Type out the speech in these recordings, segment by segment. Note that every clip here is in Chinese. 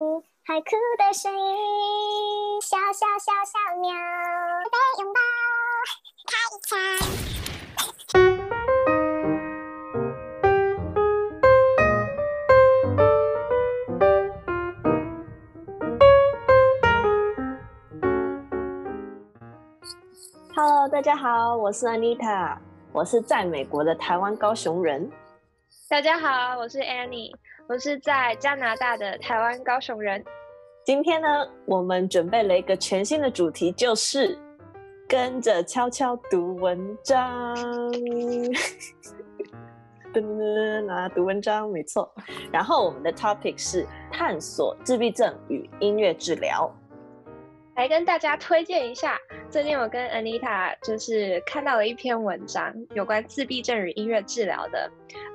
海哭的声音，小小小小鸟被拥抱，开一场。Hello，大家好，我是 Anita，我是在美国的台湾高雄人。大家好，我是 Annie，我是在加拿大的台湾高雄人。今天呢，我们准备了一个全新的主题，就是跟着悄悄读文章。噔噔噔，啊，读文章没错。然后我们的 topic 是探索自闭症与音乐治疗。来跟大家推荐一下，最近我跟 Anita 就是看到了一篇文章，有关自闭症与音乐治疗的，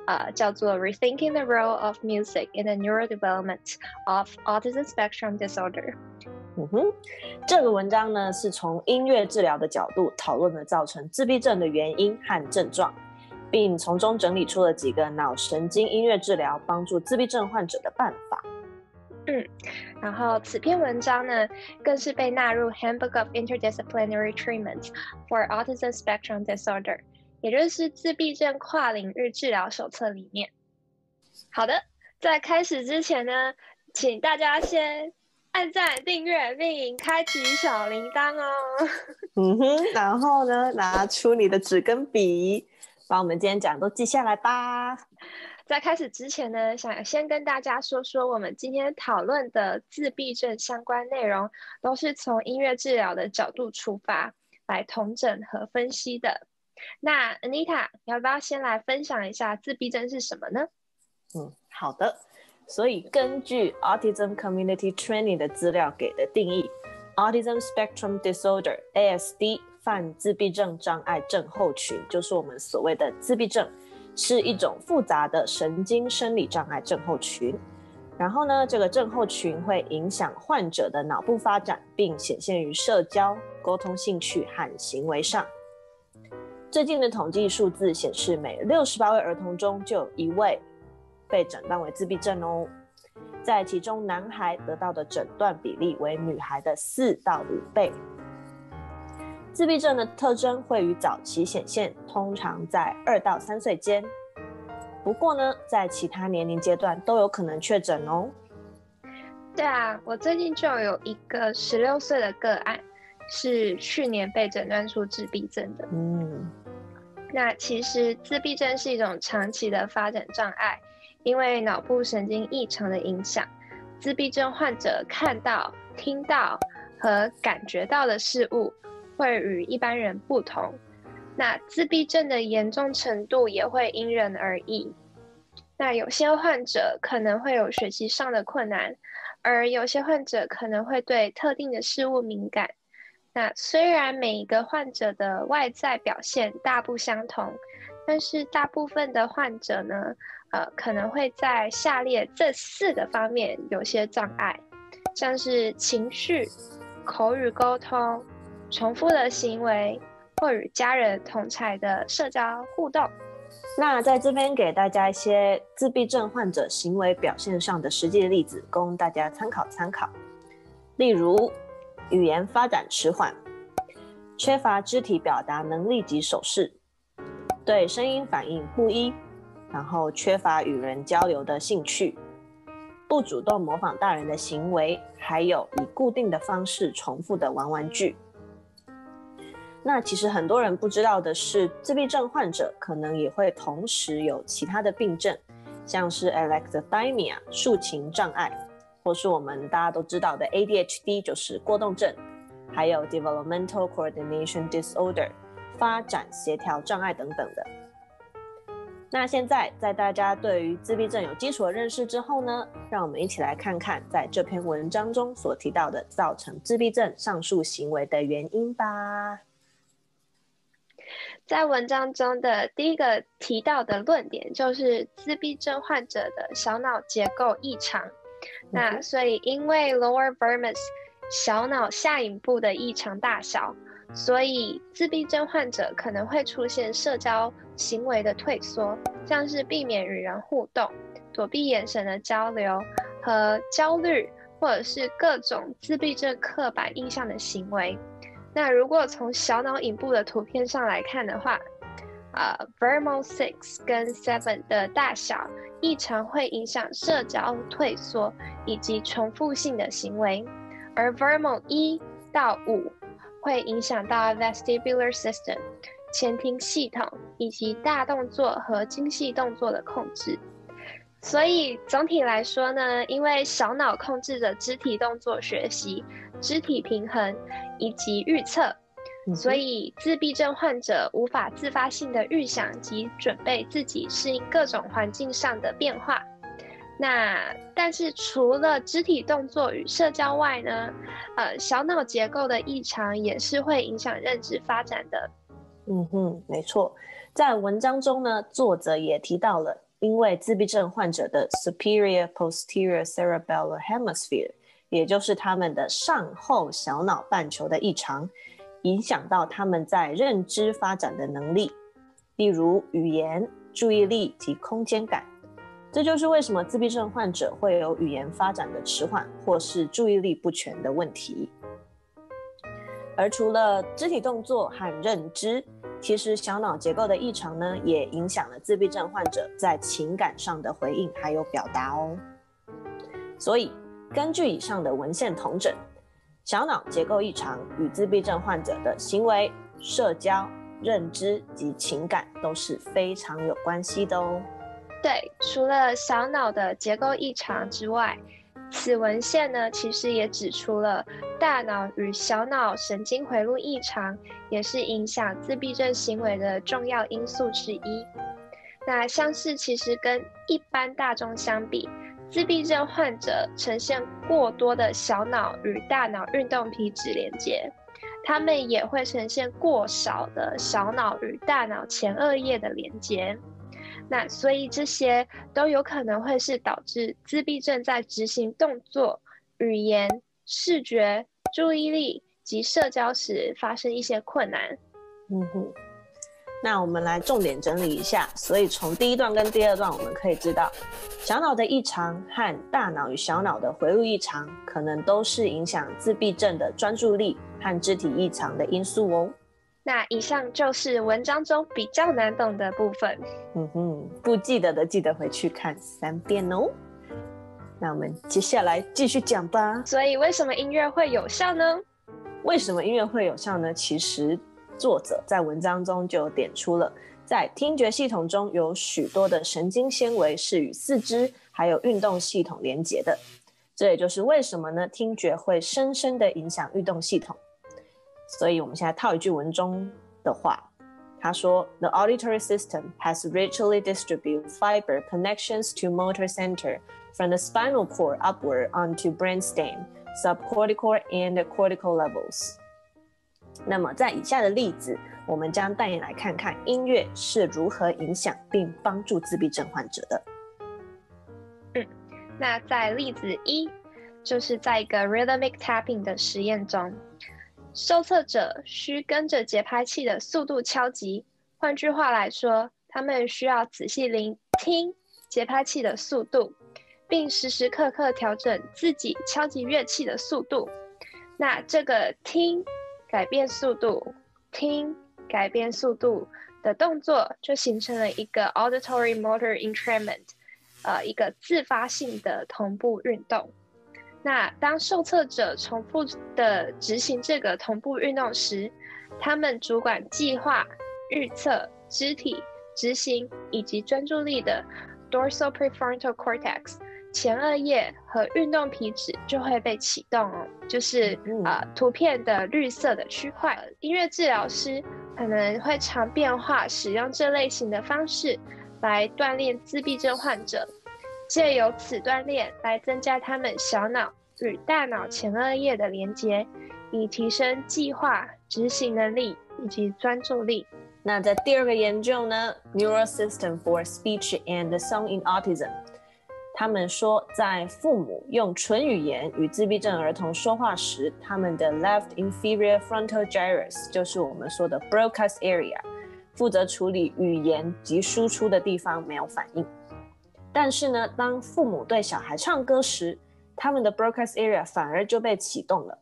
呃，叫做《Rethinking the Role of Music in the Neurodevelopment of Autism Spectrum Disorder》。嗯哼，这个文章呢是从音乐治疗的角度讨论了造成自闭症的原因和症状，并从中整理出了几个脑神经音乐治疗帮助自闭症患者的办法。嗯，然后此篇文章呢，更是被纳入 Handbook of Interdisciplinary Treatments for Autism Spectrum Disorder，也就是自闭症跨领域治疗手册里面。好的，在开始之前呢，请大家先按赞、订阅并开启小铃铛哦。嗯哼，然后呢，拿出你的纸跟笔，把我们今天讲的都记下来吧。在开始之前呢，想先跟大家说说我们今天讨论的自闭症相关内容，都是从音乐治疗的角度出发来统整和分析的。那 Anita，要不要先来分享一下自闭症是什么呢？嗯，好的。所以根据 Autism Community Training 的资料给的定义，Autism Spectrum Disorder（ASD） 泛自闭症障碍症候群，就是我们所谓的自闭症。是一种复杂的神经生理障碍症候群，然后呢，这个症候群会影响患者的脑部发展，并显现于社交、沟通、兴趣和行为上。最近的统计数字显示，每六十八位儿童中就有一位被诊断为自闭症哦，在其中，男孩得到的诊断比例为女孩的四到五倍。自闭症的特征会于早期显现，通常在二到三岁间。不过呢，在其他年龄阶段都有可能确诊哦。对啊，我最近就有一个十六岁的个案，是去年被诊断出自闭症的。嗯，那其实自闭症是一种长期的发展障碍，因为脑部神经异常的影响，自闭症患者看到、听到和感觉到的事物。会与一般人不同，那自闭症的严重程度也会因人而异。那有些患者可能会有学习上的困难，而有些患者可能会对特定的事物敏感。那虽然每一个患者的外在表现大不相同，但是大部分的患者呢，呃，可能会在下列这四个方面有些障碍，像是情绪、口语沟通。重复的行为或与家人同侪的社交互动。那在这边给大家一些自闭症患者行为表现上的实际例子，供大家参考参考。例如，语言发展迟缓，缺乏肢体表达能力及手势，对声音反应不一，然后缺乏与人交流的兴趣，不主动模仿大人的行为，还有以固定的方式重复的玩玩具。那其实很多人不知道的是，自闭症患者可能也会同时有其他的病症，像是 alexithymia 述情障碍，或是我们大家都知道的 ADHD 就是过动症，还有 developmental coordination disorder 发展协调障碍等等的。那现在在大家对于自闭症有基础的认识之后呢，让我们一起来看看在这篇文章中所提到的造成自闭症上述行为的原因吧。在文章中的第一个提到的论点就是自闭症患者的小脑结构异常。嗯、那所以因为 lower vermis 小脑下影部的异常大小，所以自闭症患者可能会出现社交行为的退缩，像是避免与人互动、躲避眼神的交流和焦虑或者是各种自闭症刻板印象的行为。那如果从小脑影部的图片上来看的话，呃，Vermont Six 跟 Seven 的大小异常会影响社交退缩以及重复性的行为，而 Vermont 一到五会影响到 Vestibular System 前庭系统以及大动作和精细动作的控制。所以总体来说呢，因为小脑控制着肢体动作学习、肢体平衡以及预测。所以，自闭症患者无法自发性的预想及准备自己适应各种环境上的变化。那但是除了肢体动作与社交外呢，呃，小脑结构的异常也是会影响认知发展的。嗯哼，没错。在文章中呢，作者也提到了，因为自闭症患者的 superior posterior cerebellar hemisphere，也就是他们的上后小脑半球的异常。影响到他们在认知发展的能力，例如语言、注意力及空间感。这就是为什么自闭症患者会有语言发展的迟缓或是注意力不全的问题。而除了肢体动作和认知，其实小脑结构的异常呢，也影响了自闭症患者在情感上的回应还有表达哦。所以，根据以上的文献统整。小脑结构异常与自闭症患者的行为、社交、认知及情感都是非常有关系的哦。对，除了小脑的结构异常之外，此文献呢其实也指出了大脑与小脑神经回路异常也是影响自闭症行为的重要因素之一。那像是其实跟一般大众相比。自闭症患者呈现过多的小脑与大脑运动皮质连接，他们也会呈现过少的小脑与大脑前额叶的连接。那所以这些都有可能会是导致自闭症在执行动作、语言、视觉、注意力及社交时发生一些困难。嗯哼。那我们来重点整理一下，所以从第一段跟第二段，我们可以知道，小脑的异常和大脑与小脑的回路异常，可能都是影响自闭症的专注力和肢体异常的因素哦。那以上就是文章中比较难懂的部分。嗯哼，不记得的记得回去看三遍哦。那我们接下来继续讲吧。所以为什么音乐会有效呢？为什么音乐会有效呢？其实。作者在文章中就点出了，在听觉系统中有许多的神经纤维是与四肢还有运动系统连接的，这也就是为什么呢？听觉会深深的影响运动系统。所以我们现在套一句文中的话，他说：“The auditory system has richly distributed fiber connections to motor center from the spinal cord upward onto brainstem, subcortical and cortical levels。”那么，在以下的例子，我们将带你来看看音乐是如何影响并帮助自闭症患者的。嗯，那在例子一，就是在一个 rhythmic tapping 的实验中，受测者需跟着节拍器的速度敲击。换句话来说，他们需要仔细聆听节拍器的速度，并时时刻刻调整自己敲击乐器的速度。那这个听。改变速度，听改变速度的动作，就形成了一个 auditory motor entrainment，呃，一个自发性的同步运动。那当受测者重复的执行这个同步运动时，他们主管计划、预测、肢体执行以及专注力的 dorsal prefrontal cortex。前额叶和运动皮质就会被启动哦，就是呃图片的绿色的区块。音乐治疗师可能会常变化使用这类型的方式来锻炼自闭症患者，借由此锻炼来增加他们小脑与大脑前额叶的连接，以提升计划、执行能力以及专注力。那在第二个研究呢，Neural System for Speech and Song in Autism。他们说，在父母用纯语言与自闭症儿童说话时，他们的 left inferior frontal gyrus 就是我们说的 broadcast area，负责处理语言及输出的地方没有反应。但是呢，当父母对小孩唱歌时，他们的 broadcast area 反而就被启动了。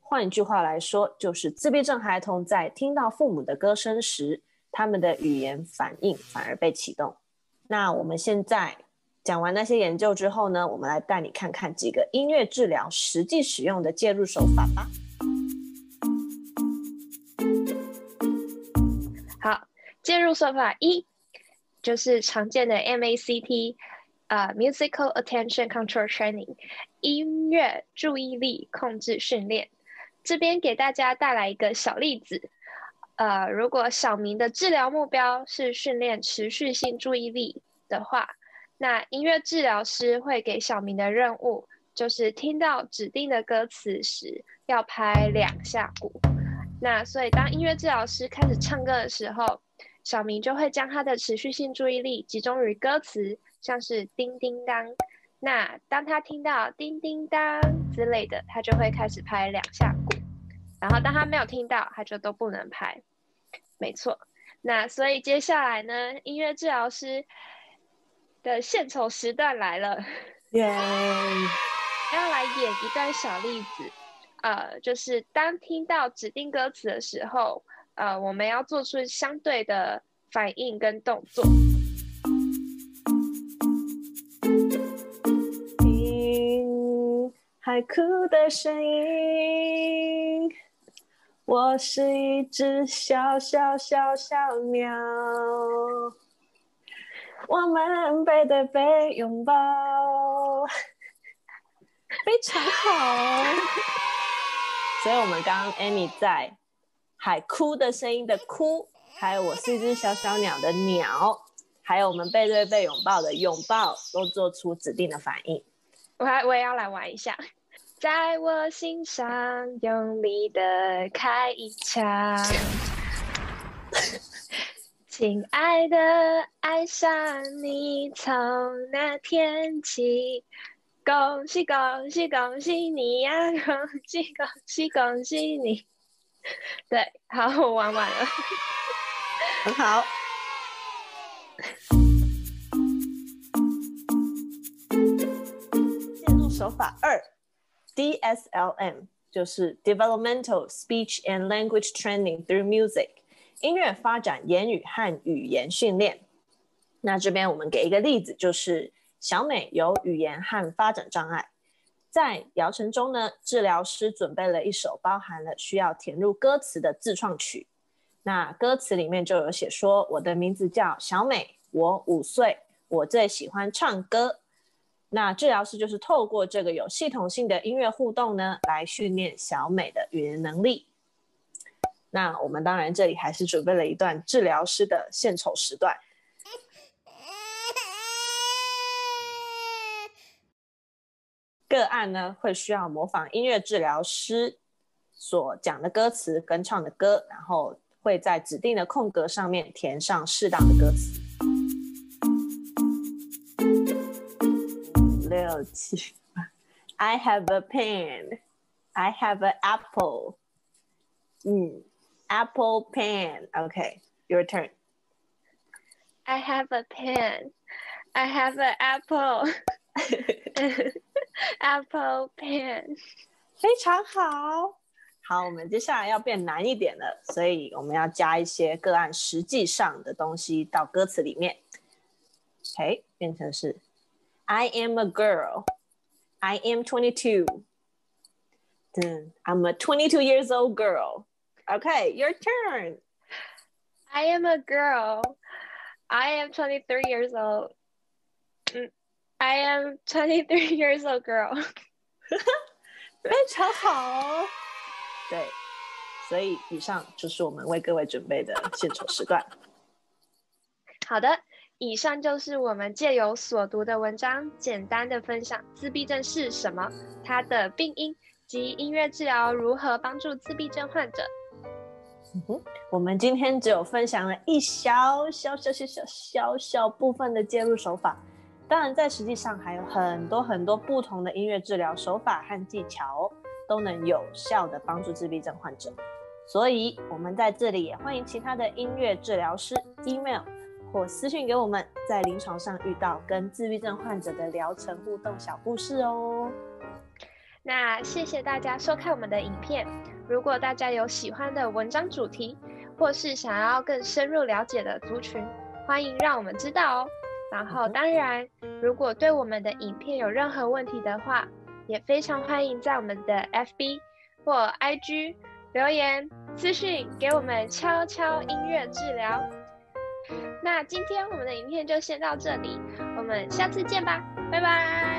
换一句话来说，就是自闭症孩童在听到父母的歌声时，他们的语言反应反而被启动。那我们现在讲完那些研究之后呢，我们来带你看看几个音乐治疗实际使用的介入手法吧。好，介入手法一就是常见的 MACT，呃，Musical Attention Control Training，音乐注意力控制训练。这边给大家带来一个小例子，呃，如果小明的治疗目标是训练持续性注意力的话，那音乐治疗师会给小明的任务就是听到指定的歌词时要拍两下鼓。那所以当音乐治疗师开始唱歌的时候，小明就会将他的持续性注意力集中于歌词，像是叮叮当。那当他听到叮叮当之类的，他就会开始拍两下鼓。然后当他没有听到，他就都不能拍。没错。那所以接下来呢，音乐治疗师的献丑时段来了。耶！要来演一段小例子。呃，就是当听到指定歌词的时候，呃，我们要做出相对的反应跟动作。听海哭的声音，我是一只小小小小鸟，我们背对背拥抱，非常好。所以，我们刚刚 Amy 在海哭的声音的哭，还有我是一只小小鸟的鸟，还有我们背对背拥抱的拥抱，都做出指定的反应。我还我也要来玩一下。在我心上用力的开一枪，亲爱的，爱上你从那天起，恭喜恭喜恭喜你呀，恭喜恭喜恭喜你。对，好，我玩完了，很好。介入手法二。DSLM 就是 Developmental Speech and Language Training through Music，音乐发展言语和语言训练。那这边我们给一个例子，就是小美有语言和发展障碍，在疗程中呢，治疗师准备了一首包含了需要填入歌词的自创曲。那歌词里面就有写说：“我的名字叫小美，我五岁，我最喜欢唱歌。”那治疗师就是透过这个有系统性的音乐互动呢，来训练小美的语言能力。那我们当然这里还是准备了一段治疗师的献丑时段。个案呢会需要模仿音乐治疗师所讲的歌词跟唱的歌，然后会在指定的空格上面填上适当的歌词。六七八，I have a pen. I have an apple. 嗯 ，apple pen. Okay, your turn. I have a pen. I have an apple. apple pen. 非常好。好，我们接下来要变难一点了，所以我们要加一些个案实际上的东西到歌词里面。OK，变成是。I am a girl. I am 22. Then I'm a 22 years old girl. Okay, your turn. I am a girl. I am 23 years old. I am 23 years old girl. 非常好。对，所以以上就是我们为各位准备的献丑时段。好的。以上就是我们借由所读的文章，简单的分享自闭症是什么，它的病因及音乐治疗如何帮助自闭症患者。嗯哼，我们今天只有分享了一小小小小小小小部分的介入手法，当然在实际上还有很多很多不同的音乐治疗手法和技巧，都能有效的帮助自闭症患者。所以，我们在这里也欢迎其他的音乐治疗师 email。或私信给我们，在临床上遇到跟自闭症患者的疗程互动小故事哦。那谢谢大家收看我们的影片。如果大家有喜欢的文章主题，或是想要更深入了解的族群，欢迎让我们知道哦。然后，当然，如果对我们的影片有任何问题的话，也非常欢迎在我们的 FB 或 IG 留言私讯给我们悄悄音乐治疗。那今天我们的影片就先到这里，我们下次见吧，拜拜。